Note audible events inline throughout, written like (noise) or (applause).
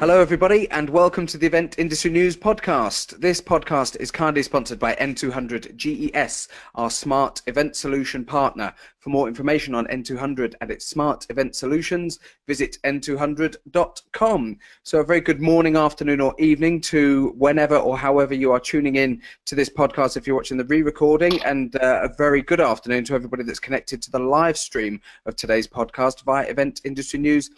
Hello, everybody, and welcome to the Event Industry News podcast. This podcast is kindly sponsored by N200 GES, our smart event solution partner. For more information on N200 and its smart event solutions, visit n200.com. So, a very good morning, afternoon, or evening to whenever or however you are tuning in to this podcast if you're watching the re recording, and uh, a very good afternoon to everybody that's connected to the live stream of today's podcast via Event Industry News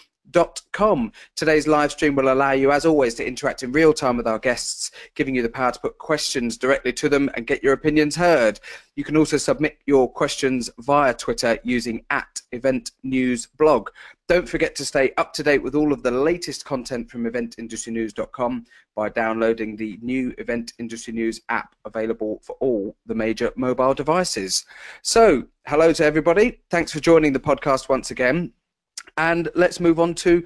Com. Today's live stream will allow you, as always, to interact in real time with our guests, giving you the power to put questions directly to them and get your opinions heard. You can also submit your questions via Twitter using at Event News Blog. Don't forget to stay up to date with all of the latest content from eventindustrynews.com by downloading the new Event Industry News app available for all the major mobile devices. So, hello to everybody. Thanks for joining the podcast once again. And let's move on to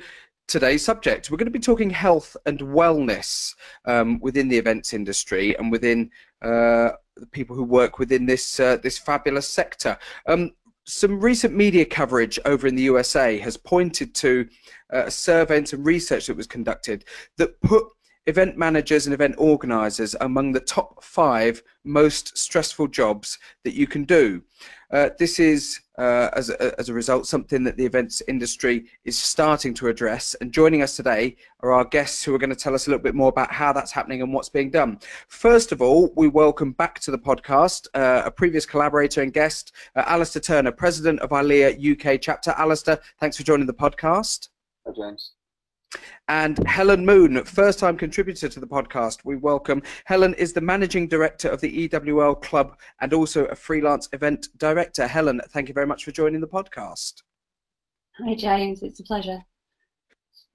today's subject. We're going to be talking health and wellness um, within the events industry and within uh, the people who work within this uh, this fabulous sector. Um, some recent media coverage over in the USA has pointed to uh, a survey and some research that was conducted that put event managers and event organizers among the top five most stressful jobs that you can do. Uh, this is, uh, as, a, as a result, something that the events industry is starting to address. And joining us today are our guests who are going to tell us a little bit more about how that's happening and what's being done. First of all, we welcome back to the podcast uh, a previous collaborator and guest, uh, Alistair Turner, President of ILEA UK chapter. Alistair, thanks for joining the podcast. Hi, James. And Helen Moon, first time contributor to the podcast. We welcome. Helen is the managing director of the EWL Club and also a freelance event director. Helen, thank you very much for joining the podcast. Hi, James. It's a pleasure.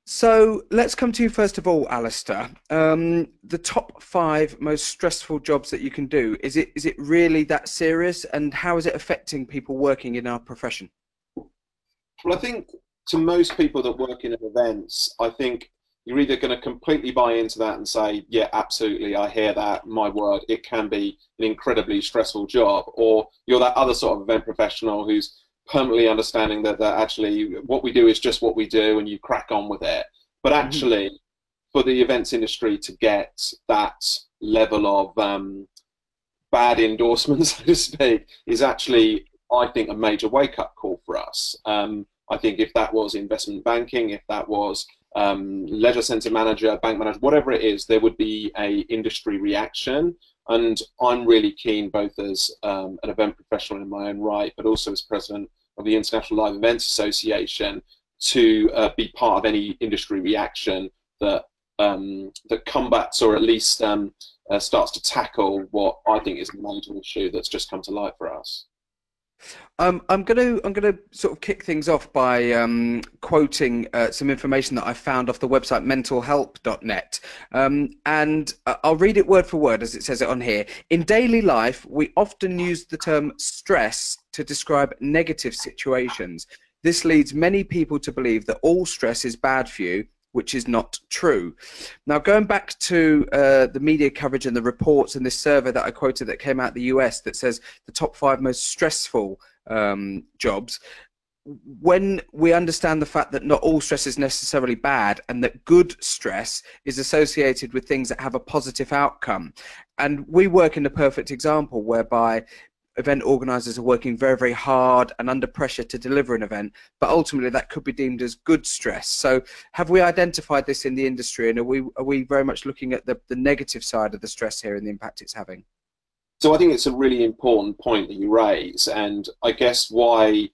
So let's come to you first of all, Alistair. Um, the top five most stressful jobs that you can do. Is it is it really that serious? And how is it affecting people working in our profession? Well, I think to most people that work in events, I think you're either going to completely buy into that and say, yeah, absolutely, I hear that, my word, it can be an incredibly stressful job, or you're that other sort of event professional who's permanently understanding that, that actually what we do is just what we do and you crack on with it. But mm-hmm. actually, mm-hmm. for the events industry to get that level of um, bad endorsement, (laughs) so to speak, is actually, I think, a major wake up call for us. Um, I think if that was investment banking, if that was um, leisure center manager, bank manager, whatever it is, there would be a industry reaction. And I'm really keen, both as um, an event professional in my own right, but also as president of the International Live Events Association, to uh, be part of any industry reaction that um, that combats or at least um, uh, starts to tackle what I think is a major issue that's just come to light for us. Um, I'm going to I'm going to sort of kick things off by um, quoting uh, some information that I found off the website mentalhelp.net, um, and uh, I'll read it word for word as it says it on here. In daily life, we often use the term stress to describe negative situations. This leads many people to believe that all stress is bad for you, which is not true. Now, going back to uh, the media coverage and the reports and this survey that I quoted that came out of the US that says the top five most stressful um, jobs, when we understand the fact that not all stress is necessarily bad and that good stress is associated with things that have a positive outcome. And we work in a perfect example whereby event organizers are working very, very hard and under pressure to deliver an event, but ultimately that could be deemed as good stress. So have we identified this in the industry and are we, are we very much looking at the, the negative side of the stress here and the impact it's having? So I think it's a really important point that you raise and I guess why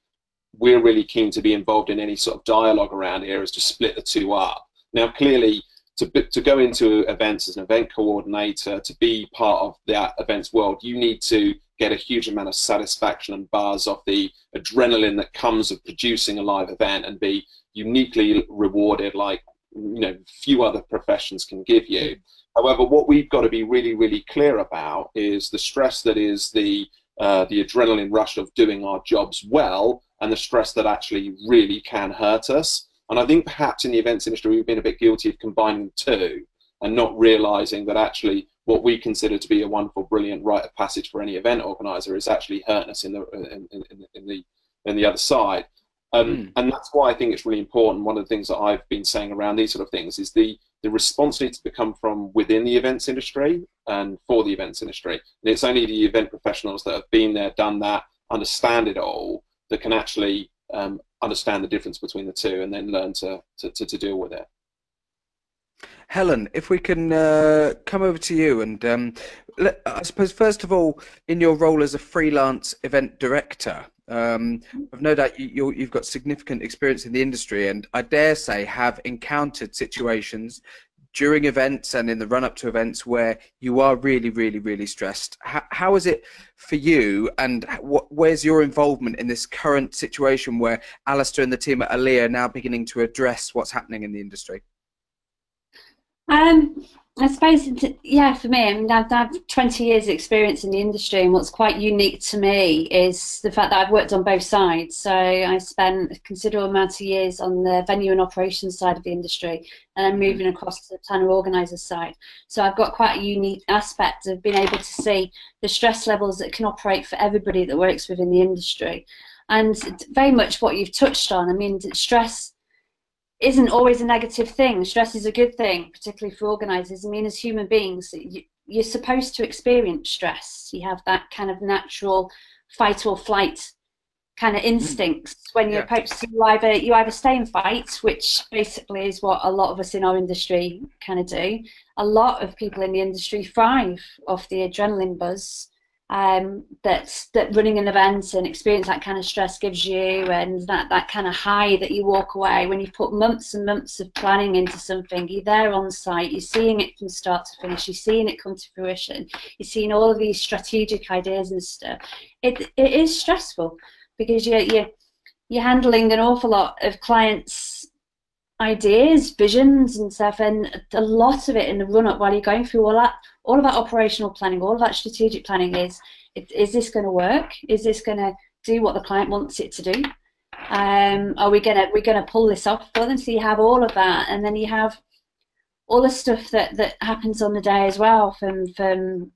we're really keen to be involved in any sort of dialogue around here is to split the two up. Now clearly to, to go into events as an event coordinator, to be part of that events world, you need to get a huge amount of satisfaction and buzz off the adrenaline that comes of producing a live event and be uniquely rewarded like you know few other professions can give you. However, what we've got to be really, really clear about is the stress that is the uh, the adrenaline rush of doing our jobs well, and the stress that actually really can hurt us. And I think perhaps in the events industry we've been a bit guilty of combining the two and not realizing that actually what we consider to be a wonderful, brilliant rite of passage for any event organizer is actually hurting us in the in, in, in the in the other side. Um, mm. And that's why I think it's really important. One of the things that I've been saying around these sort of things is the the response needs to come from within the events industry and for the events industry. And it's only the event professionals that have been there, done that, understand it all, that can actually um, understand the difference between the two and then learn to, to, to, to deal with it. Helen, if we can uh, come over to you, and um, let, I suppose first of all, in your role as a freelance event director, um, I've no doubt you, have got significant experience in the industry, and I dare say have encountered situations during events and in the run up to events where you are really, really, really stressed. How, how is it for you, and what, where's your involvement in this current situation where Alistair and the team at ILEA are now beginning to address what's happening in the industry? Um, I suppose, yeah, for me, I mean, I've, I've 20 years experience in the industry, and what's quite unique to me is the fact that I've worked on both sides. So I spent a considerable amount of years on the venue and operations side of the industry, and then moving across to the planner organizer side. So I've got quite a unique aspect of being able to see the stress levels that can operate for everybody that works within the industry. And very much what you've touched on, I mean, stress isn't always a negative thing. Stress is a good thing, particularly for organisers. I mean, as human beings, you, you're supposed to experience stress. You have that kind of natural fight or flight kind of mm. instincts when you're yeah. to you either you either stay and fight, which basically is what a lot of us in our industry kind of do. A lot of people in the industry thrive off the adrenaline buzz um, that that running an event and experience that kind of stress gives you, and that that kind of high that you walk away when you put months and months of planning into something. You're there on site, you're seeing it from start to finish, you're seeing it come to fruition, you're seeing all of these strategic ideas and stuff. It it is stressful because you you you're handling an awful lot of clients ideas, visions, and stuff, and a lot of it in the run up while you're going through all that, all of that operational planning, all of that strategic planning is, is this going to work? Is this going to do what the client wants it to do? Um, are we gonna we're gonna pull this off for them? So you have all of that, and then you have all the stuff that that happens on the day as well, from from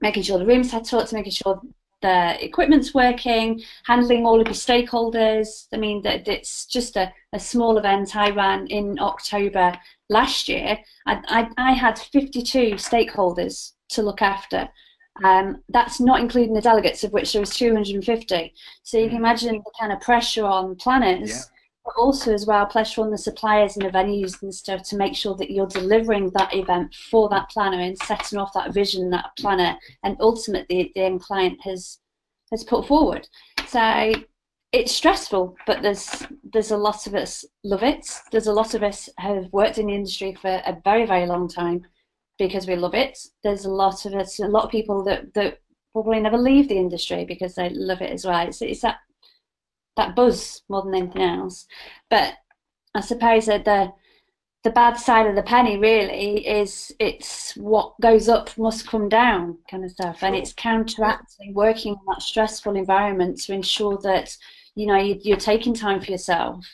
making sure the room's set up to making sure the equipment's working, handling all of your stakeholders. I mean, that it's just a, a small event I ran in October last year. I, I, I had 52 stakeholders to look after. Um, that's not including the delegates, of which there was 250. So you can hmm. imagine the kind of pressure on planners. Yeah but also as well pressure on the suppliers and the venues and stuff to make sure that you're delivering that event for that planner and setting off that vision that planner and ultimately the end client has has put forward. So it's stressful, but there's there's a lot of us love it. There's a lot of us have worked in the industry for a very very long time because we love it. There's a lot of us, a lot of people that that probably never leave the industry because they love it as well. It's, it's that that buzz more than anything else. But I suppose that the the bad side of the penny really is it's what goes up must come down kind of stuff, and it's counteracting working in that stressful environment to ensure that you know you, are taking time for yourself.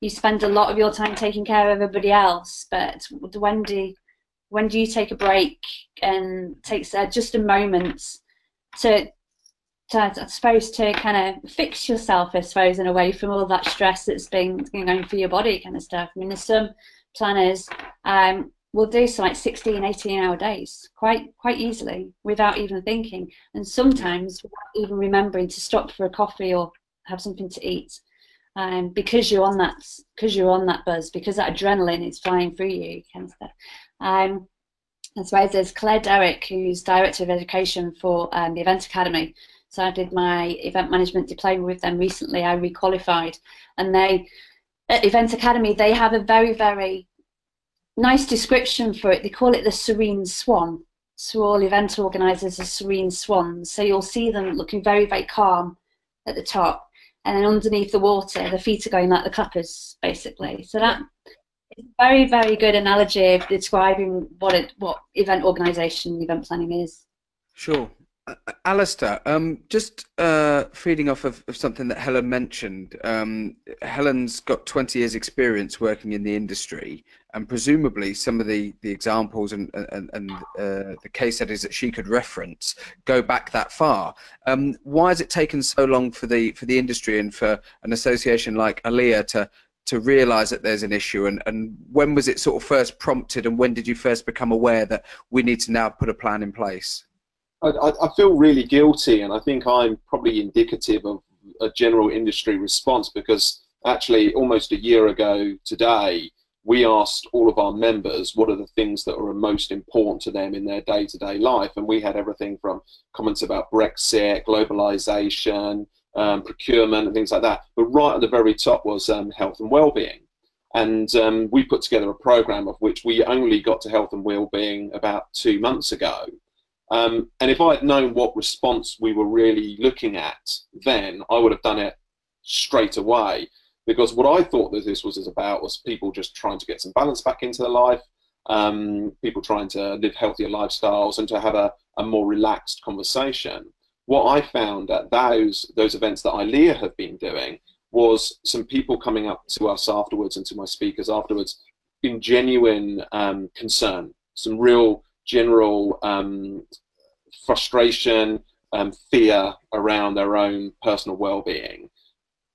You spend a lot of your time taking care of everybody else, but when do when do you take a break and takes uh, just a moment to to, I suppose, to kind of fix yourself, I suppose, in a way from all that stress that's been going through your body kind of stuff. I mean, there's some planners um, will do some like 16, 18 hour days quite quite easily without even thinking, and sometimes without even remembering to stop for a coffee or have something to eat. Um, because you're on that because you're on that buzz because that adrenaline is flying through you kind of. Um, and so there's Claire Derrick, who's Director of Education for um, the Event Academy, so I did my event management diploma with them recently. I requalified, and they at Event Academy they have a very very nice description for it. They call it the serene swan. So all event organisers are serene swans. So you'll see them looking very very calm at the top, and then underneath the water, the feet are going like the clappers, basically. So that is a very very good analogy of describing what it what event organisation, event planning is. Sure. Alistair, um, just uh, feeding off of, of, something that Helen mentioned. Um, Helen's got 20 years' experience working in the industry, and presumably some of the, the examples and, and, and uh, the case studies that she could reference go back that far. Um, why has it taken so long for the for the industry and for an association like ILEA to to realise that there's an issue, and, and when was it sort of first prompted, and when did you first become aware that we need to now put a plan in place? I, I feel really guilty, and I think I'm probably indicative of a general industry response because actually, almost a year ago today, we asked all of our members what are the things that are most important to them in their day to day life. And we had everything from comments about Brexit, globalization, um, procurement, and things like that. But right at the very top was um, health and well being. And um, we put together a program of which we only got to health and well being about two months ago. Um, and if I had known what response we were really looking at then, I would have done it straight away because what I thought that this was about was people just trying to get some balance back into their life, um, people trying to live healthier lifestyles and to have a, a more relaxed conversation. What I found at those those events that ILEA have been doing was some people coming up to us afterwards and to my speakers afterwards in genuine um, concern, some real general um, frustration, and fear around their own personal well-being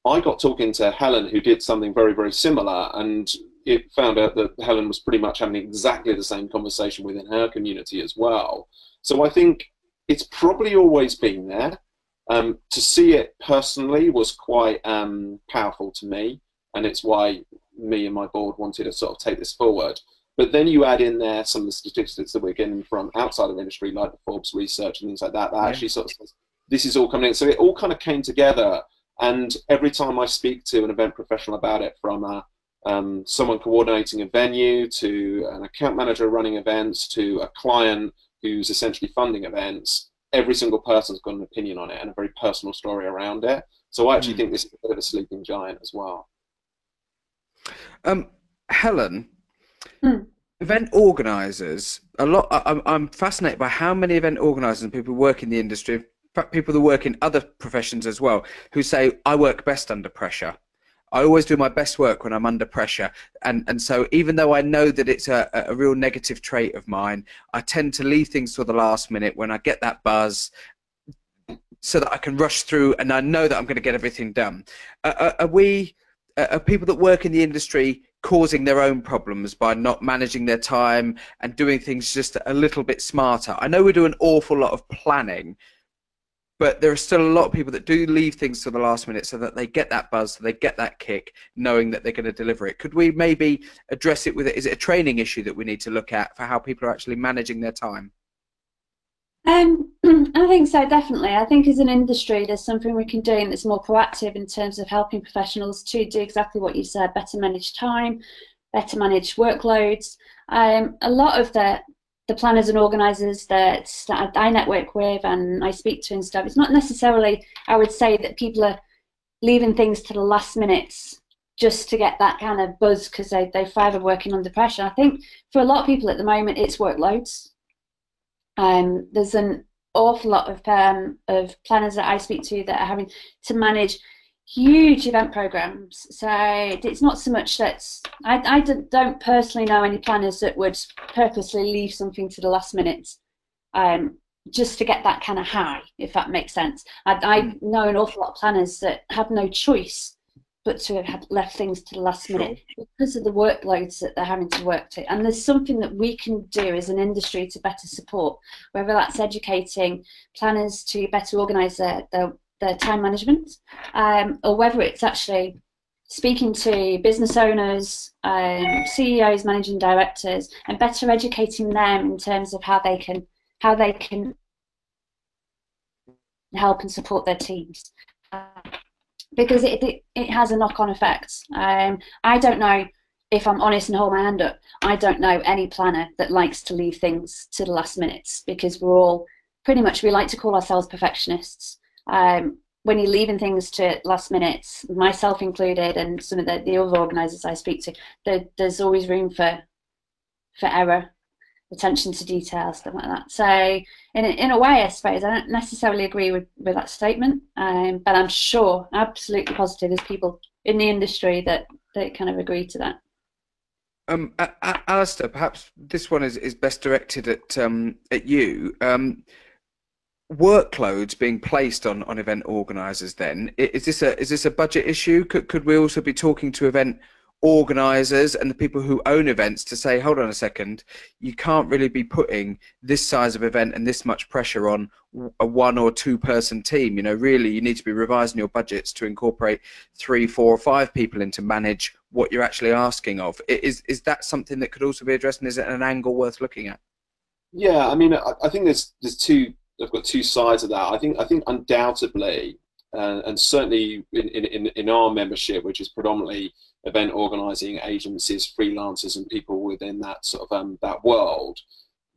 I got talking to Helen, who did something very, very similar, and it found out that Helen was pretty much having exactly the same conversation within her community as well. So I think it's probably always been there. Um, to see it personally was quite um, powerful to me, and it's why me and my board wanted to sort of take this forward. But then you add in there some of the statistics that we're getting from outside of industry, like the Forbes research and things like that, that yeah. actually sort of says this is all coming in. So it all kind of came together and every time I speak to an event professional about it, from uh, um, someone coordinating a venue to an account manager running events to a client who's essentially funding events, every single person's got an opinion on it and a very personal story around it. So I actually mm. think this is a bit of a sleeping giant as well. Um, Helen, mm. event organisers, a lot. I'm, I'm fascinated by how many event organisers and people who work in the industry people that work in other professions as well who say I work best under pressure. I always do my best work when I'm under pressure, and and so even though I know that it's a, a real negative trait of mine, I tend to leave things till the last minute when I get that buzz, so that I can rush through and I know that I'm going to get everything done. Are we are people that work in the industry causing their own problems by not managing their time and doing things just a little bit smarter? I know we do an awful lot of planning but there are still a lot of people that do leave things to the last minute so that they get that buzz, so they get that kick, knowing that they're going to deliver it. Could we maybe address it with it? Is it a training issue that we need to look at for how people are actually managing their time? Um, (clears throat) I think so, definitely. I think as an industry, there's something we can do and that's more proactive in terms of helping professionals to do exactly what you said: better manage time, better manage workloads. Um, a lot of the the planners and organisers that, that I network with and I speak to and stuff, it's not necessarily, I would say, that people are leaving things to the last minutes just to get that kind of buzz because they, they thrive working under pressure. I think for a lot of people at the moment, it's workloads. Um, there's an awful lot of um, of planners that I speak to that are having to manage huge event programs. So it's not so much that I, I don't personally know any planners that would purposely leave something to the last minute um, just to get that kind of high, if that makes sense. I, I mm. know an awful lot of planners that have no choice but to have left things to the last minute because of the workloads that they're having to work to. And there's something that we can do as an industry to better support, whether that's educating planners to better organise their, their their time management, um, or whether it's actually speaking to business owners, um, CEOs, managing directors, and better educating them in terms of how they can how they can help and support their teams. Uh, because it, it, it, has a knock-on effect. Um, I don't know, if I'm honest and hold my hand up, I don't know any planner that likes to leave things to the last minutes because we're all pretty much, we like to call ourselves perfectionists. Um, when you're leaving things to last minutes, myself included, and some of the, the other organisers I speak to, there, there's always room for for error, attention to detail, stuff like that. So, in a, in a way, I suppose I don't necessarily agree with, with that statement, um, but I'm sure, absolutely positive, there's people in the industry that that kind of agree to that. Um, Alistair, perhaps this one is, is best directed at um, at you. Um, workloads being placed on, on event organisers then is this a is this a budget issue could, could we also be talking to event organizers and the people who own events to say, hold on a second, you can't really be putting this size of event and this much pressure on a one or two person team. You know, really, you need to be revising your budgets to incorporate three, four, or five people in to manage what you're actually asking of. Is is that something that could also be addressed, and is it an angle worth looking at? Yeah, I mean, I, I think there's there's two. I've got two sides of that. I think I think undoubtedly, uh, and certainly in, in in our membership, which is predominantly event organizing agencies, freelancers, and people within that sort of um, that world,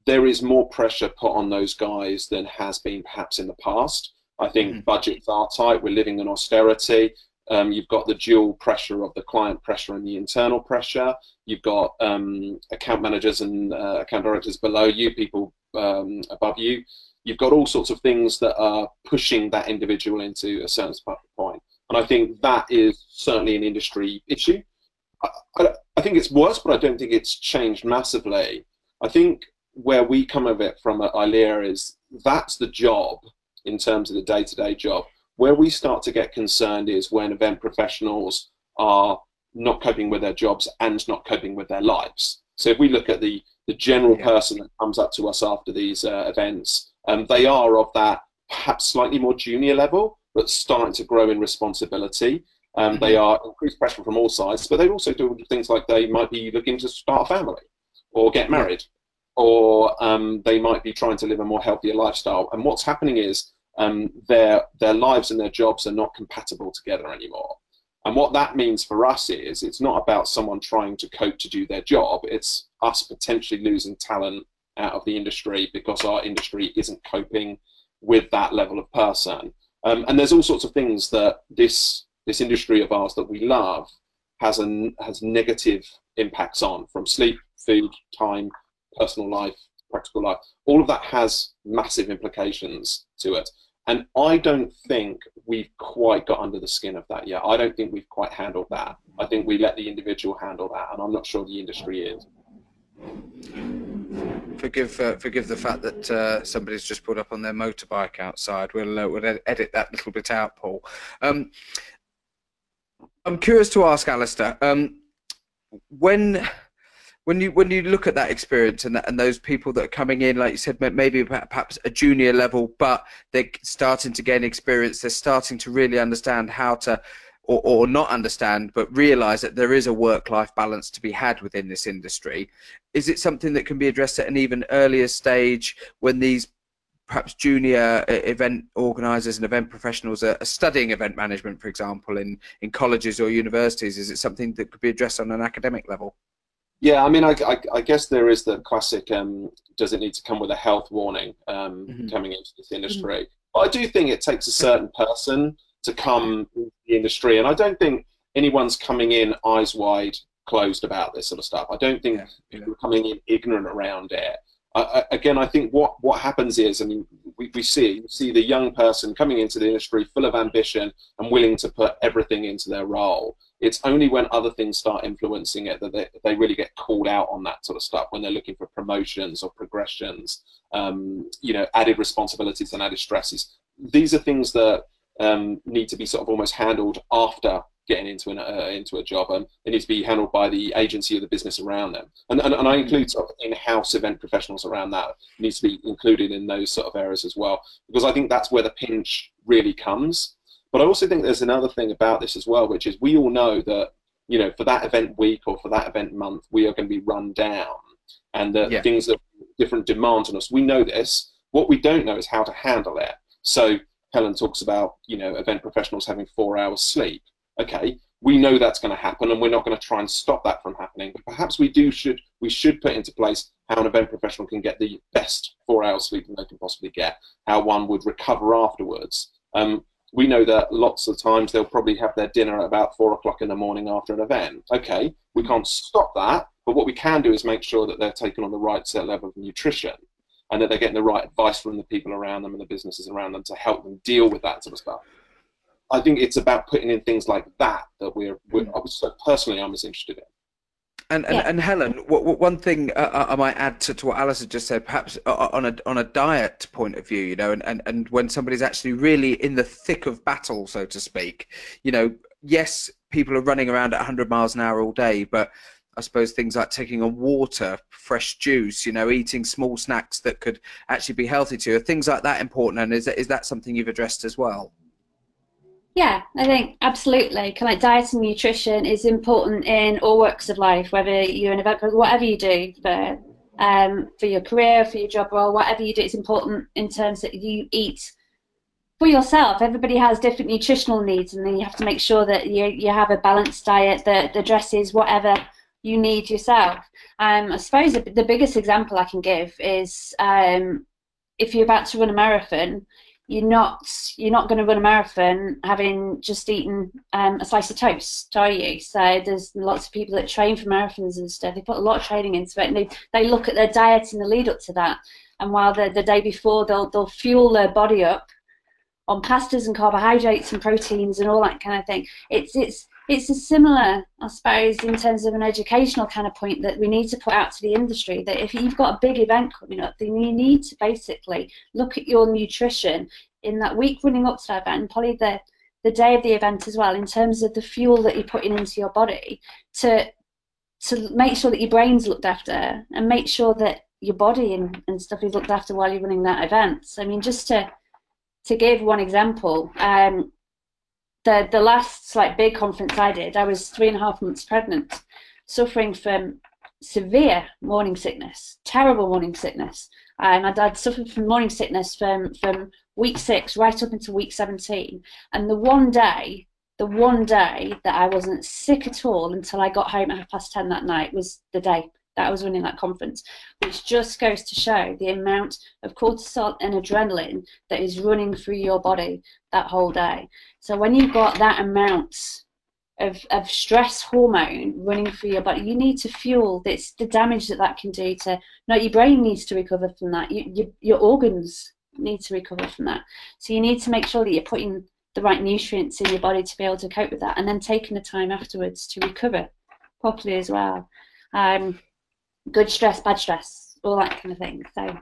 there is more pressure put on those guys than has been perhaps in the past. I think mm-hmm. budgets are tight. We're living in austerity. Um, you've got the dual pressure of the client pressure and the internal pressure. You've got um, account managers and uh, account directors below you, people um, above you. You've got all sorts of things that are pushing that individual into a certain point. And I think that is certainly an industry issue. I, I, I, think it's worse, but I don't think it's changed massively. I think where we come of it from at ILEA is that's the job in terms of the day to day job. Where we start to get concerned is when event professionals are not coping with their jobs and not coping with their lives. So if we look at the, the general yeah. person that comes up to us after these uh, events, um, they are of that perhaps slightly more junior level, but starting to grow in responsibility. Um, mm-hmm. They are increased pressure from all sides, but they also do things like they might be looking to start a family or get married, or um, they might be trying to live a more healthier lifestyle. And what's happening is um, their their lives and their jobs are not compatible together anymore. And what that means for us is it's not about someone trying to cope to do their job. It's us potentially losing talent out of the industry because our industry isn't coping with that level of person. Um, and there's all sorts of things that this this industry of ours that we love has an has negative impacts on from sleep, food, time, personal life, practical life. All of that has massive implications to it. And I don't think we've quite got under the skin of that yet. I don't think we've quite handled that. I think we let the individual handle that, and I'm not sure the industry is forgive uh, forgive the fact that uh, somebody's just put up on their motorbike outside. We'll uh, we'll edit that little bit out, Paul. Um, I'm curious to ask Alistair um, when when you when you look at that experience and that, and those people that are coming in, like you said, maybe perhaps a junior level, but they're starting to gain experience. They're starting to really understand how to or, or not understand, but realize that there is a work life balance to be had within this industry. Is it something that can be addressed at an even earlier stage when these perhaps junior uh, event organizers and event professionals are, studying event management, for example, in, in colleges or universities? Is it something that could be addressed on an academic level? Yeah, I mean, I, I, I guess there is the classic um, does it need to come with a health warning um, mm-hmm. coming into this industry? Mm-hmm. But I do think it takes a certain person to come into the industry. And I don't think anyone's coming in eyes wide closed about this sort of stuff. I don't think yeah, people are coming in ignorant around it. Uh, again, I think what, what happens is, I mean, we, we see you see the young person coming into the industry full of ambition and willing to put everything into their role. It's only when other things start influencing it that they, they really get called out on that sort of stuff when they're looking for promotions or progressions, um, you know, added responsibilities and added stresses. These are things that um, need to be sort of almost handled after getting into an uh, into a job, and it needs to be handled by the agency or the business around them. And and, and I include sort of in-house event professionals around that it needs to be included in those sort of areas as well, because I think that's where the pinch really comes. But I also think there's another thing about this as well, which is we all know that you know for that event week or for that event month we are going to be run down, and that yeah. things that different demands on us. We know this. What we don't know is how to handle it. So Helen talks about, you know, event professionals having four hours sleep. Okay, we know that's going to happen, and we're not going to try and stop that from happening. But perhaps we do should we should put into place how an event professional can get the best four hours sleep that they can possibly get. How one would recover afterwards. Um, we know that lots of times they'll probably have their dinner at about four o'clock in the morning after an event. Okay, we can't stop that, but what we can do is make sure that they're taking on the right set level of nutrition and that they're getting the right advice from the people around them and the businesses around them to help them deal with that sort of stuff. I think it's about putting in things like that that we're, we're mm. so personally I'm as interested in. And and, yeah. and Helen, what, what, one thing uh, I might add to, to what Alistair just said, perhaps on a on a diet point of view, you know, and, and, and when somebody's actually really in the thick of battle, so to speak, you know, yes, people are running around at 100 miles an hour all day, but I suppose things like taking on water, fresh juice, you know, eating small snacks that could actually be healthy to you. Are things like that important? And is that, is that something you've addressed as well? Yeah, I think absolutely. Like diet and nutrition is important in all walks of life, whether you're an event, whatever you do for um, for your career, for your job role, whatever you do, it's important in terms that you eat for yourself. Everybody has different nutritional needs, and then you have to make sure that you you have a balanced diet that addresses whatever you need yourself. Um, I suppose the, biggest example I can give is um, if you're about to run a marathon, you're not you're not going to run a marathon having just eaten um, a slice of toast, are you? So there's lots of people that train for marathons and stuff. They put a lot of training into it, and they, they look at their diet in the lead up to that. And while the the day before, they'll they'll fuel their body up on pastas and carbohydrates and proteins and all that kind of thing. It's it's it's a similar, I suppose, in terms of an educational kind of point that we need to put out to the industry that if you've got a big event coming up, then you need to basically look at your nutrition in that week running up to that event and probably the the day of the event as well in terms of the fuel that you're putting into your body to to make sure that your brain's looked after and make sure that your body and, and stuff is looked after while you're running that event. So, I mean, just to to give one example, um, the the last like big conference I did, I was three and a half months pregnant, suffering from severe morning sickness, terrible morning sickness. Um, I'd, I'd suffered from morning sickness from from week six right up into week seventeen, and the one day, the one day that I wasn't sick at all until I got home at half past ten that night was the day that I was running that conference, which just goes to show the amount of cortisol and adrenaline that is running through your body that whole day. So when you've got that amount of, of stress hormone running through your body, you need to fuel this, the damage that that can do to, not your brain needs to recover from that, you, you, your organs need to recover from that. So you need to make sure that you're putting the right nutrients in your body to be able to cope with that and then taking the time afterwards to recover properly as well. Um, good stress, bad stress, all that kind of thing. So.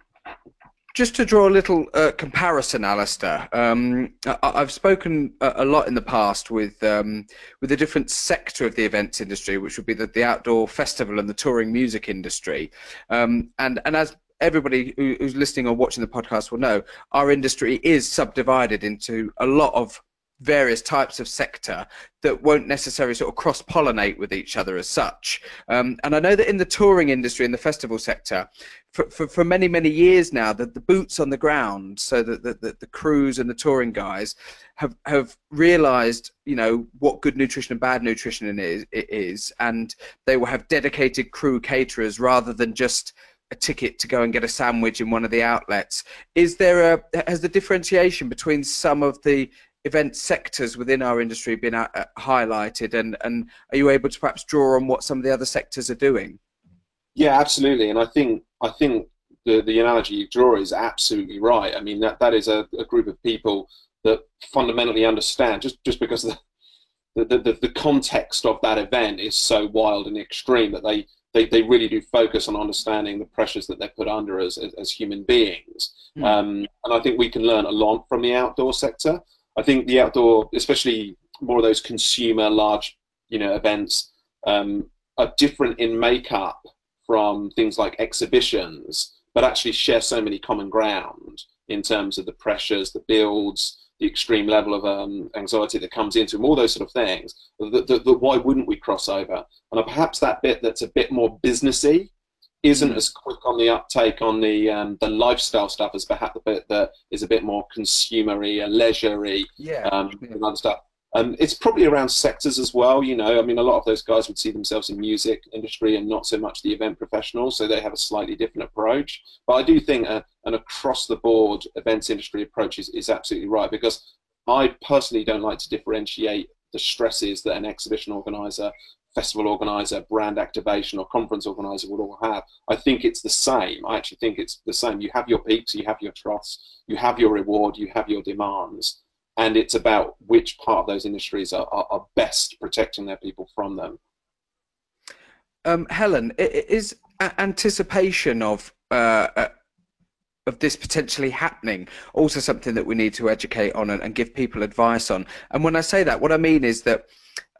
Just to draw a little uh, comparison, Alistair, um, I, have spoken a, a, lot in the past with um, with a different sector of the events industry, which would be the, the outdoor festival and the touring music industry. Um, and and as everybody who's listening or watching the podcast will know, our industry is subdivided into a lot of various types of sector that won't necessarily sort of cross pollinate with each other as such. Um, and I know that in the touring industry, in the festival sector, for, for, for many, many years now, that the boots on the ground, so that the, the, the crews and the touring guys have, have realized, you know, what good nutrition and bad nutrition is, it is, and they will have dedicated crew caterers rather than just a ticket to go and get a sandwich in one of the outlets. Is there a has the differentiation between some of the event sectors within our industry been uh, highlighted, and and are you able to perhaps draw on what some of the other sectors are doing? Yeah, absolutely, and I think I think the the analogy you draw is absolutely right. I mean that that is a, a group of people that fundamentally understand just just because the the, the, the context of that event is so wild and extreme that they, they, they really do focus on understanding the pressures that they're put under as, as, as human beings. Mm. Um, and I think we can learn a lot from the outdoor sector. I think the outdoor, especially more of those consumer large, you know, events, um, are different in makeup from things like exhibitions, but actually share so many common ground in terms of the pressures, the builds, the extreme level of um, anxiety that comes into them, all those sort of things. That, why wouldn't we cross over? And perhaps that bit that's a bit more businessy isn't mm. as quick on the uptake on the um, the lifestyle stuff as perhaps the bit that is a bit more consumery and leisurey yeah, um, yeah. and other stuff. Um, it's probably around sectors as well. You know, I mean, a lot of those guys would see themselves in music industry and not so much the event professionals, so they have a slightly different approach. But I do think a, an across the board events industry approach is, is absolutely right because I personally don't like to differentiate the stresses that an exhibition organizer festival organizer, brand activation, or conference organizer would all have. I think it's the same. I actually think it's the same. You have your peaks, you have your troughs, you have your reward, you have your demands, and it's about which part of those industries are, are, are best protecting their people from them. Um, Helen, is anticipation of uh, uh, of this potentially happening also something that we need to educate on and, and give people advice on? And when I say that, what I mean is that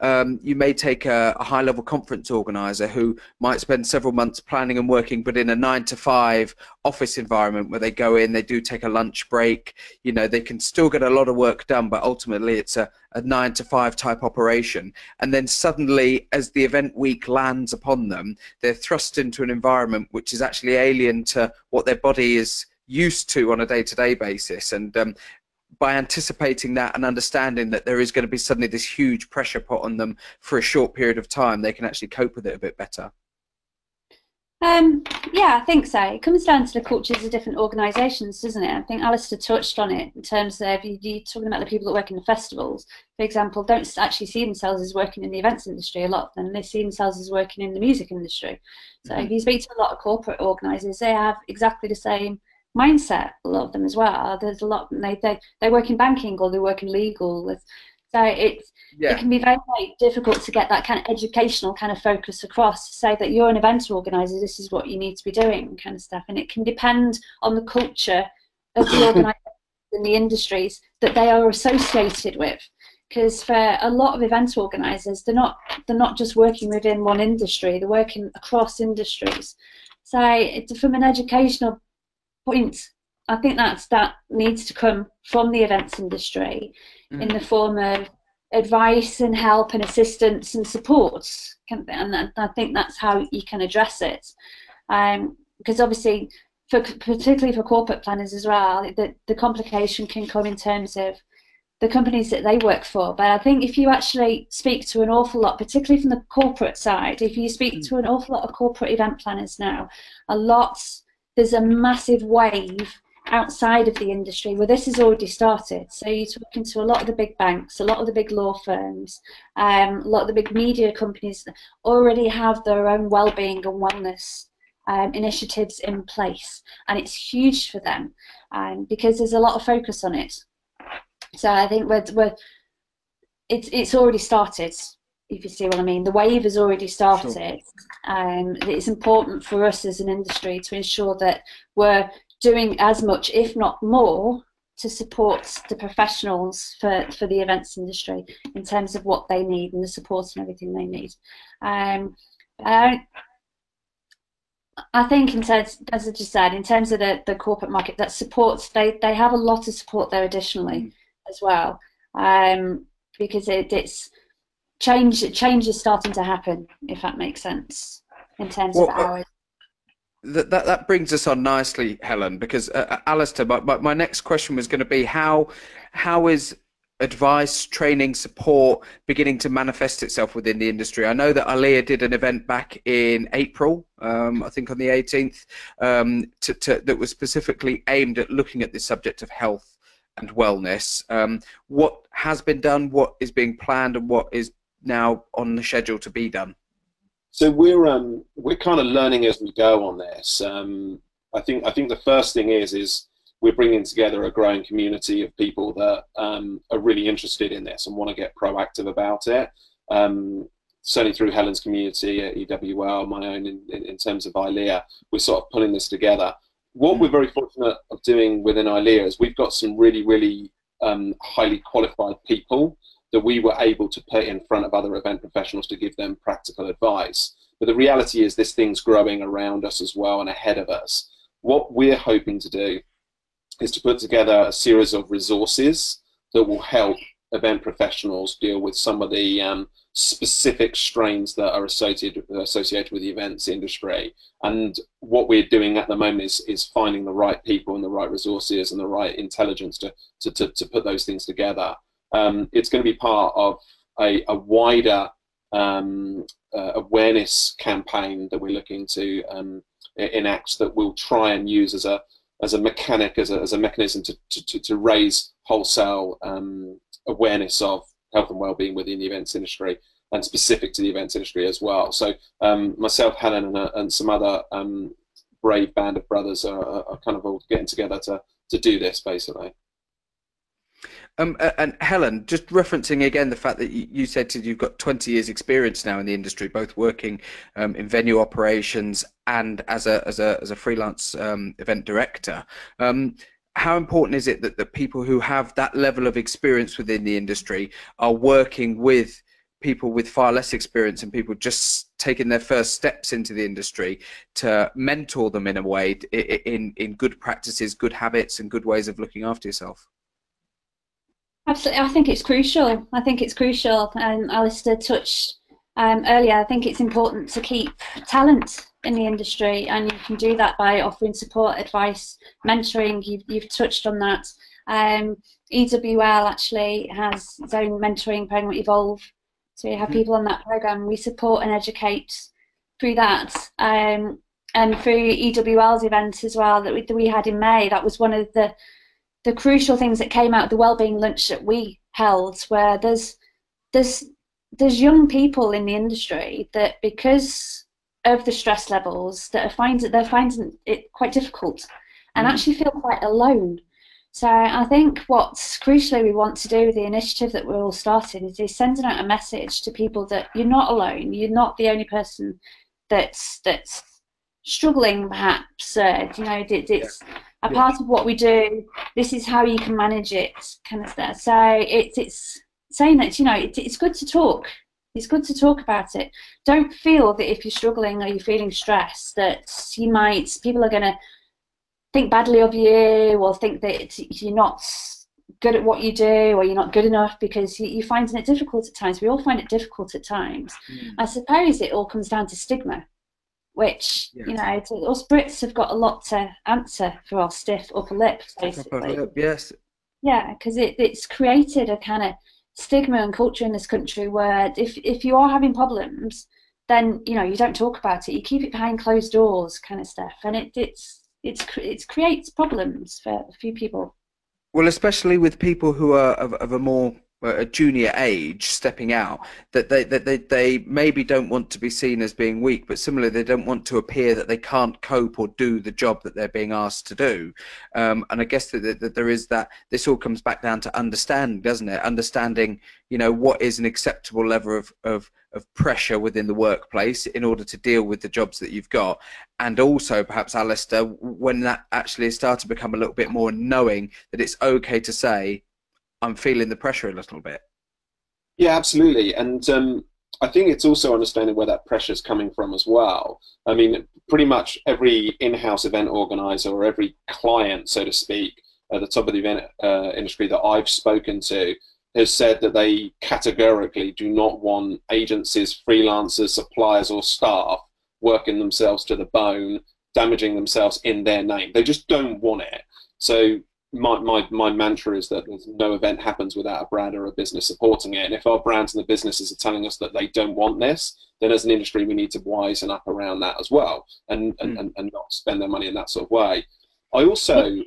um, you may take a, a high level conference organizer who might spend several months planning and working, but in a nine to five office environment where they go in, they do take a lunch break, you know, they can still get a lot of work done, but ultimately it's a, a nine to five type operation. And then suddenly, as the event week lands upon them, they're thrust into an environment which is actually alien to what their body is used to on a day-to-day basis and um, by anticipating that and understanding that there is going to be suddenly this huge pressure put on them for a short period of time, they can actually cope with it a bit better. Um, yeah, I think so. It comes down to the cultures of different organisations, doesn't it? I think Alistair touched on it in terms of you, you talking about the people that work in the festivals, for example, don't actually see themselves as working in the events industry a lot of them. They see themselves as working in the music industry. So mm-hmm. if you speak to a lot of corporate organisers, they have exactly the same mindset. A lot of them as well. There's a lot. They they they work in banking or they work in legal. So it's yeah. it can be very, very difficult to get that kind of educational kind of focus across to say that you're an event organizer. This is what you need to be doing, kind of stuff. And it can depend on the culture of the (clears throat) organisation and the industries that they are associated with because for a lot of event organizers they're not they're not just working within one industry they're working across industries so it's from an educational point, I think that's that needs to come from the events industry mm. in the form of advice and help and assistance and support. And I think that's how you can address it. Um, because obviously, for, particularly for corporate planners as well, the, the complication can come in terms of the companies that they work for. But I think if you actually speak to an awful lot, particularly from the corporate side, if you speak mm. to an awful lot of corporate event planners now, a lot there's a massive wave outside of the industry where this has already started. So you're talking to a lot of the big banks, a lot of the big law firms, um, a lot of the big media companies already have their own well-being and wellness um, initiatives in place, and it's huge for them um, because there's a lot of focus on it. So I think we're, we're it's it's already started if you see what I mean. The wave has already started. Sure. Um, it's important for us as an industry to ensure that we're doing as much, if not more, to support the professionals for, for the events industry in terms of what they need and the support and everything they need. Um, I, I think in terms, as I just said, in terms of the, the corporate market, that supports, they, they have a lot of support there additionally mm. as well. Um, because it, it's change change is starting to happen, if that makes sense, in terms well, of hours. That, that, that brings us on nicely, Helen, because uh, uh Alistair, my, my, my next question was going to be how how is advice, training, support beginning to manifest itself within the industry? I know that ILEA did an event back in April, um, I think on the 18th, um, to, to, that was specifically aimed at looking at the subject of health and wellness. Um, what has been done, what is being planned, and what is now on the schedule to be done? So we're um, we're kind of learning as we go on this. Um, I think I think the first thing is is we're bringing together a growing community of people that um, are really interested in this and want to get proactive about it. Um, certainly through Helen's community at EWL, my own in, in, terms of ILEA, we're sort of pulling this together. What mm. we're very fortunate of doing within ILEA is we've got some really, really um, highly qualified people that we were able to put in front of other event professionals to give them practical advice. But the reality is this thing's growing around us as well and ahead of us. What we're hoping to do is to put together a series of resources that will help event professionals deal with some of the um, specific strains that are associated associated with the events industry. And what we're doing at the moment is, is finding the right people and the right resources and the right intelligence to, to, to, to put those things together um, it's going to be part of a, a wider um, uh, awareness campaign that we're looking to um, enact that we'll try and use as a as a mechanic as a, as a mechanism to, to, to raise wholesale um, awareness of health and well-being within the events industry and specific to the events industry as well. So um, myself, Helen, and, uh, and some other um, brave band of brothers are, are, kind of all getting together to to do this basically. Um, and Helen, just referencing again the fact that you said that you've got 20 years experience now in the industry, both working um, in venue operations and as a as a as a freelance um, event director. Um, how important is it that the people who have that level of experience within the industry are working with people with far less experience and people just taking their first steps into the industry to mentor them in a way in in good practices, good habits, and good ways of looking after yourself? Absolutely, I think it's crucial. I think it's crucial, and Alistair touched um, earlier. I think it's important to keep talent in the industry, and you can do that by offering support, advice, mentoring. You've, you've touched on that. Um, EWL actually has its own mentoring program, Evolve, so we have mm-hmm. people on that program. We support and educate through that. Um, and through EWL's event as well that we, that we had in May, that was one of the the crucial things that came out of the wellbeing lunch that we held, where there's there's there's young people in the industry that because of the stress levels that are finding they're finding it quite difficult and mm. actually feel quite alone so I think what's crucially we want to do with the initiative that we're all starting is, is sending out a message to people that you're not alone. You're not the only person that's that's struggling, perhaps. Uh, you know, it, it's yeah. A part of what we do. This is how you can manage it, kind of stuff. So it's it's saying that you know it, it's good to talk. It's good to talk about it. Don't feel that if you're struggling or you're feeling stressed that you might people are going to think badly of you or think that you're not good at what you do or you're not good enough because you, are finding it difficult at times. We all find it difficult at times. Mm. I suppose it all comes down to stigma, which, yes. you know, us Brits have got a lot to answer for our stiff upper lip, basically. Upper lip, yes. Yeah, because it, it's created a kind of stigma and culture in this country where if, if you are having problems, then, you know, you don't talk about it. You keep it behind closed doors kind of stuff. And it, it's it's it creates problems for a few people. Well, especially with people who are of, of a more a junior age stepping out that they that they, they maybe don't want to be seen as being weak but similarly they don't want to appear that they can't cope or do the job that they're being asked to do. Um, and i guess that, that, that there is that this all comes back down to understanding doesn't it? Understanding you know what is an acceptable level of, of of pressure within the workplace in order to deal with the jobs that you've got. And also perhaps alistair when that actually starts to become a little bit more knowing that it's okay to say I'm feeling the pressure a little bit. Yeah, absolutely. And um, I think it's also understanding where that pressure is coming from as well. I mean, pretty much every in-house event organizer or every client, so to speak, at the top of the event uh, industry that I've spoken to has said that they categorically do not want agencies, freelancers, suppliers, or staff working themselves to the bone, damaging themselves in their name. They just don't want it. So my, my, my mantra is that no event happens without a brand or a business supporting it. And if our brands and the businesses are telling us that they don't want this, then as an industry, we need to wisen up around that as well and, and, mm. and, and not spend their money in that sort of way. I also,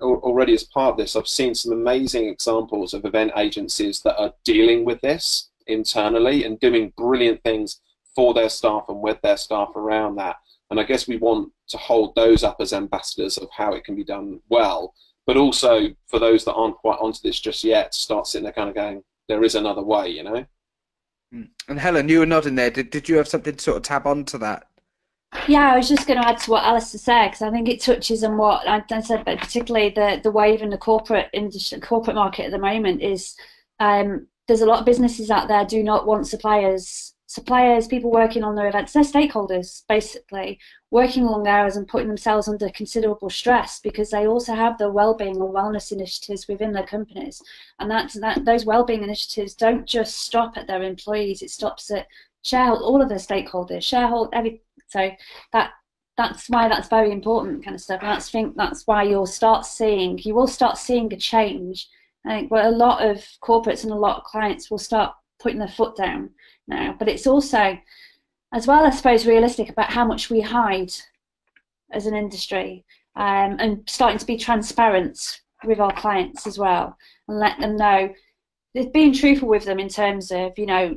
already as part of this, I've seen some amazing examples of event agencies that are dealing with this internally and doing brilliant things for their staff and with their staff around that. And I guess we want to hold those up as ambassadors of how it can be done well but also for those that aren't quite onto this just yet, start sitting there kind of going, there is another way, you know. Hmm. And Helen, you were nodding there. Did did you have something to sort of tab on to that? Yeah, I was just going to add to what Alistair said because I think it touches on what I, said, but particularly the the wave in the corporate industry, corporate market at the moment is um, there's a lot of businesses out there do not want suppliers suppliers, people working on their events, they're stakeholders basically, working long hours and putting themselves under considerable stress because they also have the well-being or wellness initiatives within their companies, and that's that those well-being initiatives don't just stop at their employees; it stops at shareholder, all of their stakeholders, shareholder, every. So that that's why that's very important kind of stuff, and that's think that's why you'll start seeing you will start seeing a change. I think where a lot of corporates and a lot of clients will start putting their foot down now. But it's also, as well, I suppose, realistic about how much we hide as an industry um, and starting to be transparent with our clients as well and let them know being truthful with them in terms of you know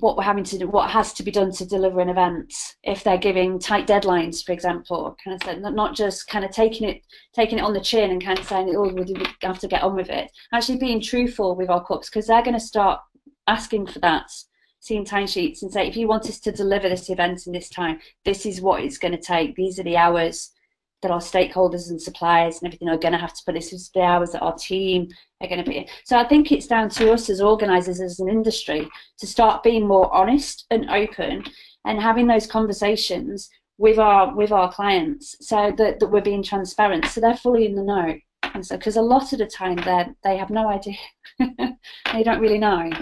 what we're having to do, what has to be done to deliver an event if they're giving tight deadlines for example kind of not just kind of taking it taking it on the chin and kind of saying oh we have to get on with it. Actually being truthful with our cups because they're going to start asking for that seeing timesheets and say, if you want us to deliver this event in this time, this is what it's going to take. These are the hours that our stakeholders and suppliers and everything are going to have to put. This is the hours that our team are going to be. So I think it's down to us as organisers, as an industry, to start being more honest and open and having those conversations with our with our clients so that, that we're being transparent. So they're fully in the know. And so because a lot of the time they they have no idea. (laughs) They don't really know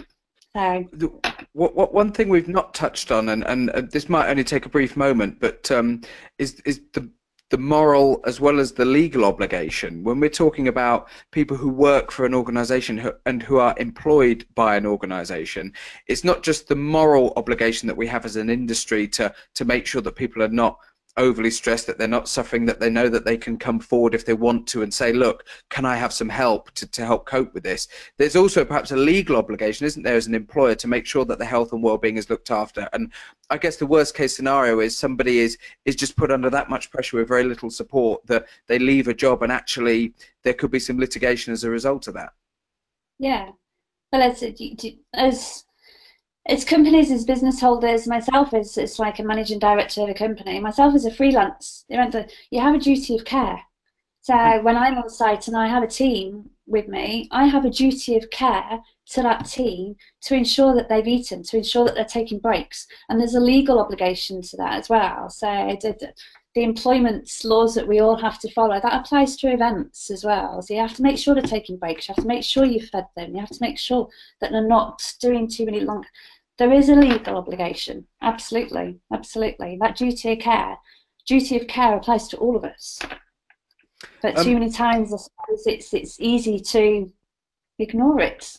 what, what, one thing we've not touched on and, and uh, this might only take a brief moment but um, is is the the moral as well as the legal obligation. When we're talking about people who work for an organization and who are employed by an organization it's not just the moral obligation that we have as an industry to to make sure that people are not overly stressed that they're not suffering that they know that they can come forward if they want to and say look can i have some help to, to help cope with this? There's also perhaps a legal obligation isn't there as an employer to make sure that the health and well-being is looked after. And i guess the worst case scenario is somebody is is just put under that much pressure with very little support that they leave a job and actually there could be some litigation as a result of that. Yeah. Well as as it's companies as business holders. Myself as it's like a managing director of a company. Myself as a freelance. You have a duty of care. So mm-hmm. when i'm on site and i have a team with me i have a duty of care to that team to ensure that they've eaten to ensure that they're taking breaks. And there's a legal obligation to that as well. So the employment laws that we all have to follow that applies to events as well. So you have to make sure they're taking breaks. You have to make sure you've fed them. You have to make sure that they're not doing too many long there is a legal obligation. Absolutely. Absolutely. That duty of care duty of care applies to all of us. But um, too many times i suppose it's it's easy to ignore it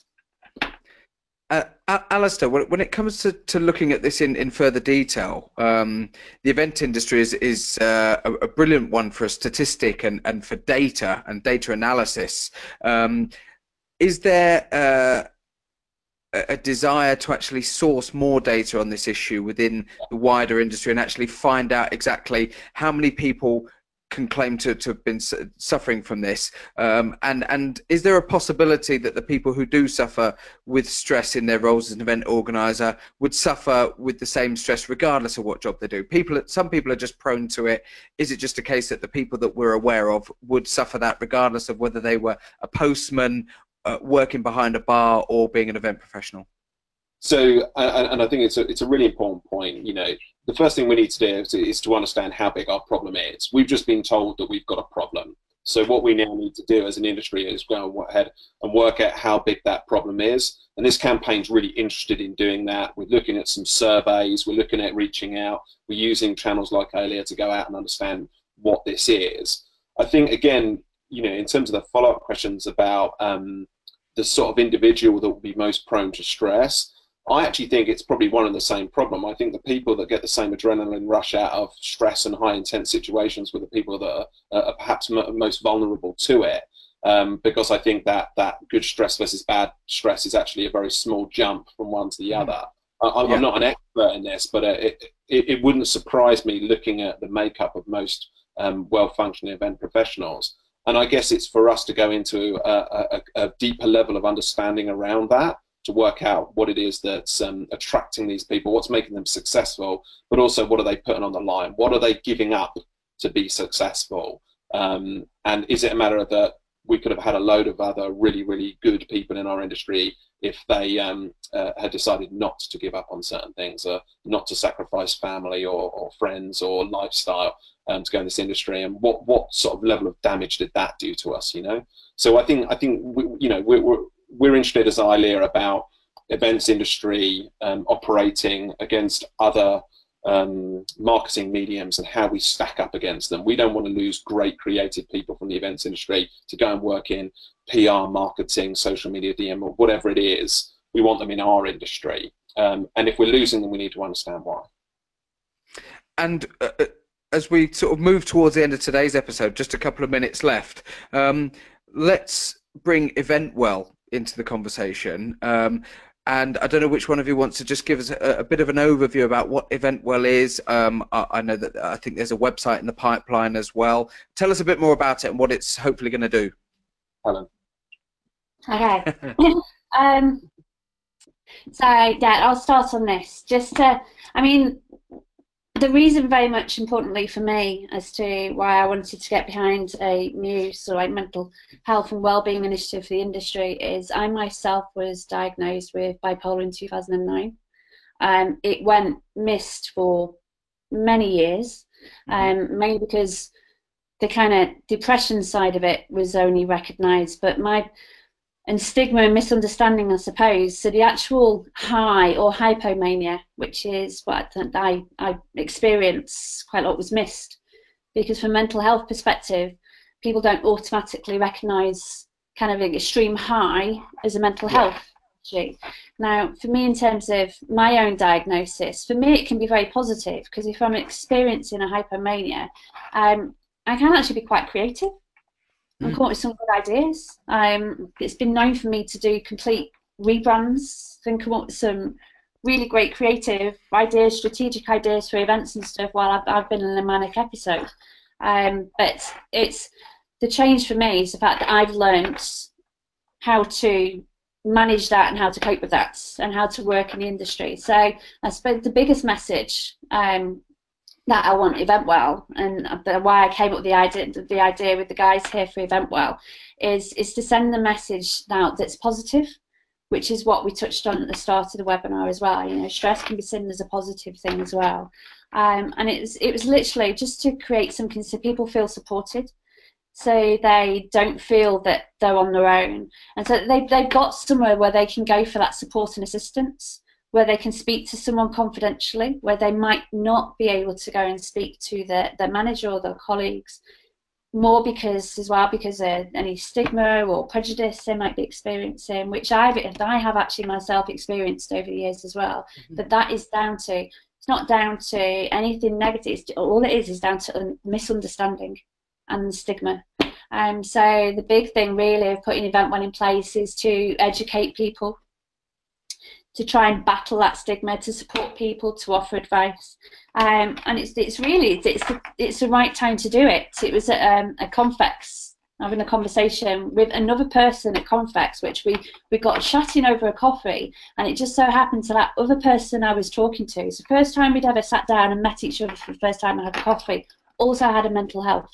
uh, Alistair, when it comes to, to looking at this in, in further detail, um, the event industry is, is uh, a, a, brilliant one for a statistic and, and for data and data analysis. Um, is there uh, a desire to actually source more data on this issue within the wider industry and actually find out exactly how many people can claim to, to have been suffering from this. Um, and and is there a possibility that the people who do suffer with stress in their roles as an event organizer would suffer with the same stress regardless of what job they do? People some people are just prone to it. Is it just a case that the people that we're aware of would suffer that regardless of whether they were a postman uh, working behind a bar or being an event professional? So, and, and, I think it's a, it's a really important point. You know, the first thing we need to do is, is to understand how big our problem is. We've just been told that we've got a problem. So what we now need to do as an industry is go ahead and work out how big that problem is. And this campaign's really interested in doing that. We're looking at some surveys. We're looking at reaching out. We're using channels like ILEA to go out and understand what this is. I think again, you know, in terms of the follow-up questions about um, the sort of individual that will be most prone to stress. I actually think it's probably one and the same problem. I think the people that get the same adrenaline rush out of stress and high intense situations were the people that are, are perhaps m- most vulnerable to it. Um, because I think that that good stress versus bad stress is actually a very small jump from one to the mm. other. I, am yeah. not an expert in this, but uh, it, it, it, wouldn't surprise me looking at the makeup of most um, well-functioning event professionals and I guess it's for us to go into a, a, a, deeper level of understanding around that to work out what it is that's um, attracting these people, what's making them successful, but also what are they putting on the line? What are they giving up to be successful? Um, and is it a matter that we could have had a load of other really, really good people in our industry if they um, uh, had decided not to give up on certain things, or not to sacrifice family or, or friends or lifestyle um, to go in this industry, and what what sort of level of damage did that do to us? You know, so I think I think we, you know we're, we're we're interested as ILEA about events industry um, operating against other um, marketing mediums and how we stack up against them. We don't want to lose great creative people from the events industry to go and work in PR, marketing, social media, DM, or whatever it is. We want them in our industry. Um, and if we're losing them, we need to understand why. And uh, uh as we sort of move towards the end of today's episode, just a couple of minutes left, um, let's bring Eventwell into the conversation. Um, and I don't know which one of you wants to just give us a, a bit of an overview about what Eventwell is. Um, I, I, know that I think there's a website in the pipeline as well. Tell us a bit more about it and what it's hopefully going to do. Helen. Okay. (laughs) um, so yeah, I'll start on this. Just to, I mean, the reason, very much importantly for me, as to why I wanted to get behind a new sort of like mental health and well-being initiative for the industry is I myself was diagnosed with bipolar in 2009. Um, it went missed for many years, mm-hmm. um, mainly because the kind of depression side of it was only recognised, but my and stigma and misunderstanding, I suppose. So the actual high or hypomania, which is what I, I experience quite a lot, was missed because from mental health perspective, people don't automatically recognise kind of an extreme high as a mental health issue. Now, for me, in terms of my own diagnosis, for me it can be very positive because if I'm experiencing a hypomania, um, I can actually be quite creative and mm. come up with some good ideas. Um, it's been known for me to do complete rebrands and come up with some really great creative ideas, strategic ideas for events and stuff while I've, I've been in a manic episode. Um, but it's the change for me is the fact that I've learned how to manage that and how to cope with that and how to work in the industry. So I suppose the biggest message um, that I want Eventwell and the, why I came up with the idea the idea with the guys here for Eventwell is is to send the message out that's positive, which is what we touched on at the start of the webinar as well. You know, stress can be seen as a positive thing as well, um, and it was it was literally just to create something so people feel supported, so they don't feel that they're on their own, and so they they've got somewhere where they can go for that support and assistance where they can speak to someone confidentially, where they might not be able to go and speak to their, their manager or their colleagues, more because as well because of any stigma or prejudice they might be experiencing, which I've I have actually myself experienced over the years as well. Mm-hmm. But that is down to it's not down to anything negative. It's, all it is is down to misunderstanding and stigma. Um, so the big thing really of putting Eventwell in place is to educate people to try and battle that stigma, to support people, to offer advice. Um, and it's it's really it's the, it's the right time to do it. It was at um, a Confex having a conversation with another person at Confex, which we we got chatting over a coffee, and it just so happened to that other person I was talking to. It's the first time we'd ever sat down and met each other for the first time and had a coffee. Also had a mental health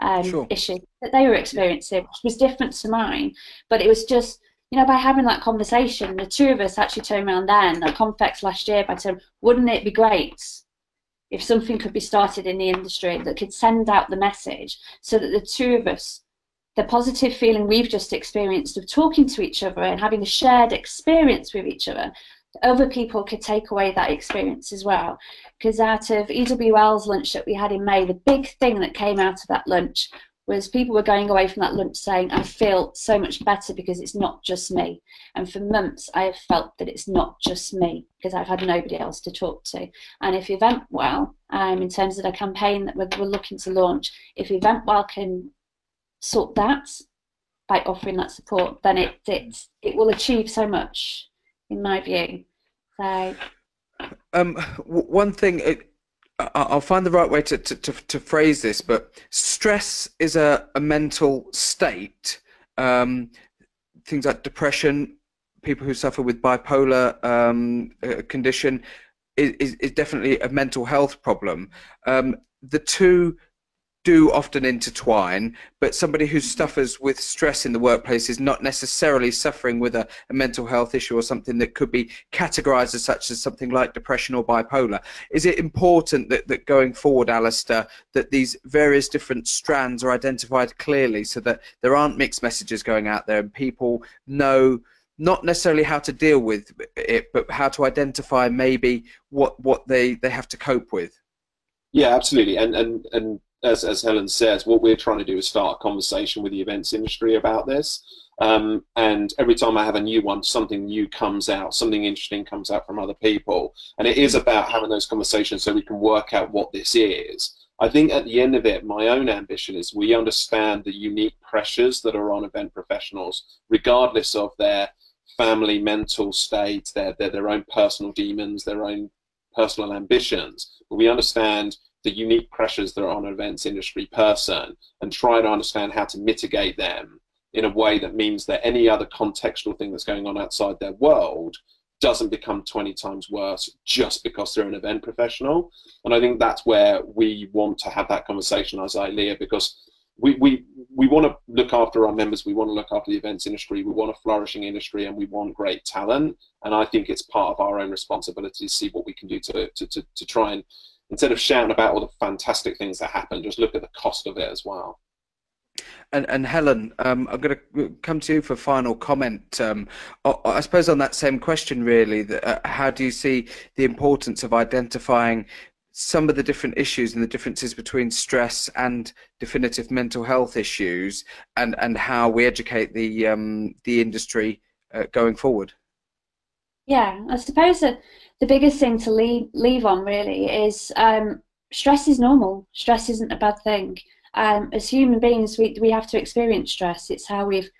um, sure. issue that they were experiencing, which was different to mine, but it was just you know, by having that conversation, the two of us actually turned around then at Confex last year by saying, wouldn't it be great if something could be started in the industry that could send out the message so that the two of us, the positive feeling we've just experienced of talking to each other and having a shared experience with each other, other people could take away that experience as well. Because out of EWL's lunch that we had in May, the big thing that came out of that lunch was people were going away from that lunch saying, I feel so much better because it's not just me. And for months, I have felt that it's not just me because I've had nobody else to talk to. And if Eventwell, um, in terms of the campaign that we're, we're looking to launch, if Eventwell can sort that by offering that support, then it, it, it will achieve so much, in my view. So. Um, one thing, it, I'll find the right way to, to, to, to phrase this, but stress is a, a mental state. Um, things like depression, people who suffer with bipolar um, uh, condition, is, is, definitely a mental health problem. Um, the two do often intertwine, but somebody who suffers with stress in the workplace is not necessarily suffering with a, a, mental health issue or something that could be categorized as such as something like depression or bipolar. Is it important that, that going forward, Alistair, that these various different strands are identified clearly so that there aren't mixed messages going out there and people know not necessarily how to deal with it, but how to identify maybe what, what they, they have to cope with? Yeah, absolutely. And, and, and as, as Helen says, what we're trying to do is start a conversation with the events industry about this. Um, and every time I have a new one, something new comes out, something interesting comes out from other people. And it is about having those conversations so we can work out what this is. I think at the end of it, my own ambition is we understand the unique pressures that are on event professionals, regardless of their family mental state, their, their, their own personal demons, their own personal ambitions. But we understand the unique pressures that are on an events industry person and try to understand how to mitigate them in a way that means that any other contextual thing that's going on outside their world doesn't become 20 times worse just because they're an event professional. And I think that's where we want to have that conversation as ILEA because we, we, we want to look after our members, we want to look after the events industry, we want a flourishing industry, and we want great talent. And I think it's part of our own responsibility to see what we can do to, to, to, to try and, instead of shouting about all the fantastic things that happen, just look at the cost of it as well. And, and Helen, um, I'm going to come to you for final comment. Um, I suppose on that same question, really, that, uh, how do you see the importance of identifying some of the different issues and the differences between stress and definitive mental health issues, and, and how we educate the um, the industry uh, going forward? Yeah, I suppose that the biggest thing to leave leave on really is um, stress is normal. Stress isn't a bad thing um, as human beings, we, we have to experience stress. It's how we've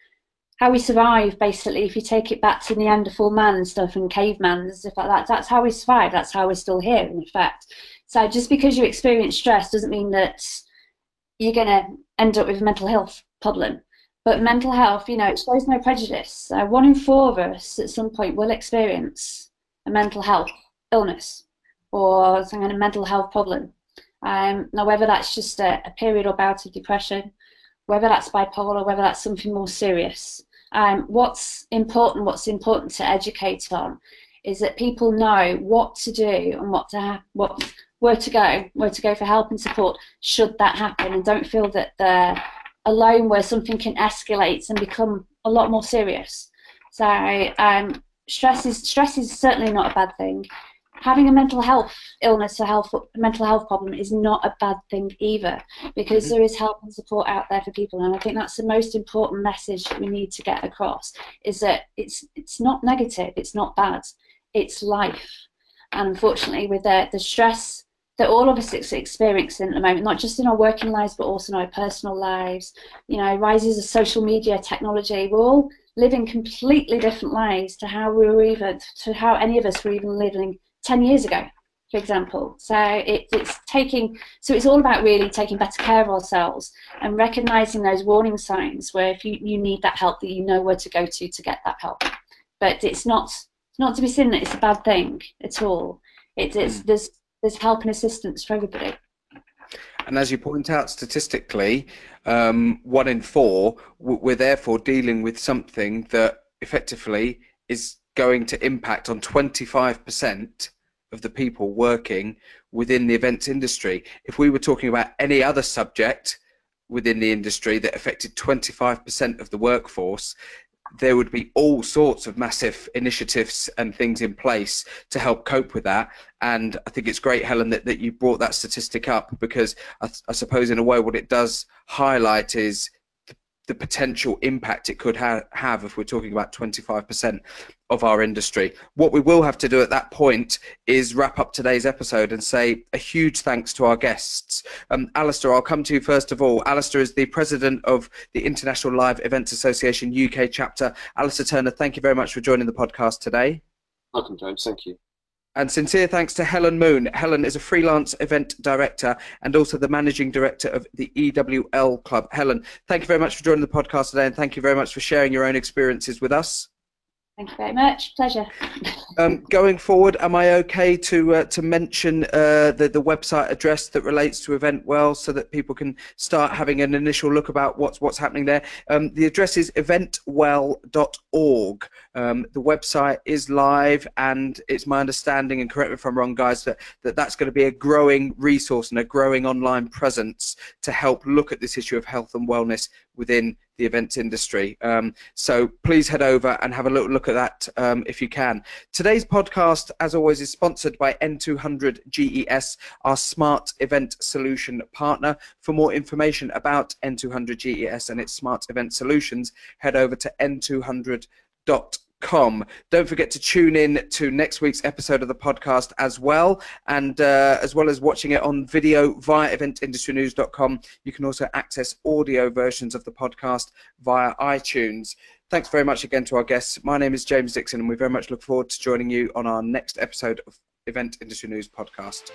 how we survive, basically. If you take it back to Neanderthal man and stuff and caveman and stuff like that, that's how we survive. That's how we're still here, in fact. So just because you experience stress doesn't mean that you're going to end up with a mental health problem. But mental health, you know, it shows no prejudice. Uh, one in four of us at some point will experience a mental health illness or some kind of mental health problem. Um, now, whether that's just a, a, period or bout of depression, whether that's bipolar, whether that's something more serious, um, what's important, what's important to educate on, is that people know what to do and what to ha- what where to go, where to go for help and support should that happen, and don't feel that they're alone where something can escalate and become a lot more serious. So um, stress is stress is certainly not a bad thing having a mental health illness or health mental health problem is not a bad thing either because mm-hmm. there is help and support out there for people and i think that's the most important message we need to get across is that it's it's not negative it's not bad it's life and unfortunately with the, the stress that all of us are experiencing at the moment, not just in our working lives, but also in our personal lives. You know, rises of social media technology. We're all living completely different lives to how we were even, to how any of us were even living 10 years ago, for example. So it, it's taking, so it's all about really taking better care of ourselves and recognizing those warning signs where if you, you need that help, that you know where to go to to get that help. But it's not, not to be seen that it's a bad thing at all. It, it's, mm. there's, there's help and assistance for everybody. And as you point out statistically, um, one in four, we're therefore dealing with something that effectively is going to impact on 25% of the people working within the events industry. If we were talking about any other subject within the industry that affected 25% of the workforce, there would be all sorts of massive initiatives and things in place to help cope with that. And I think it's great, Helen, that, that you brought that statistic up because I, I suppose, in a way, what it does highlight is the potential impact it could ha- have if we're talking about 25% of our industry. What we will have to do at that point is wrap up today's episode and say a huge thanks to our guests. Um, Alistair, I'll come to you first of all. Alistair is the president of the International Live Events Association UK chapter. Alistair Turner, thank you very much for joining the podcast today. Welcome, James. Thank you. And sincere thanks to Helen Moon. Helen is a freelance event director and also the managing director of the EWL Club. Helen, thank you very much for joining the podcast today and thank you very much for sharing your own experiences with us. Thank you very much. Pleasure. (laughs) um, going forward, am I okay to uh, to mention uh, the the website address that relates to EventWell so that people can start having an initial look about what's what's happening there? Um, the address is eventwell.org. Um, the website is live, and it's my understanding, and correct me if I'm wrong, guys, that, that that's going to be a growing resource and a growing online presence to help look at this issue of health and wellness within the events industry. Um, so please head over and have a little look at that um, if you can. Today's podcast, as always, is sponsored by N200 GES, our smart event solution partner. For more information about N200 GES and its smart event solutions, head over to n200.com Com. Don't forget to tune in to next week's episode of the podcast as well, and uh, as well as watching it on video via eventindustrynews.com. You can also access audio versions of the podcast via iTunes. Thanks very much again to our guests. My name is James Dixon, and we very much look forward to joining you on our next episode of Event Industry News podcast.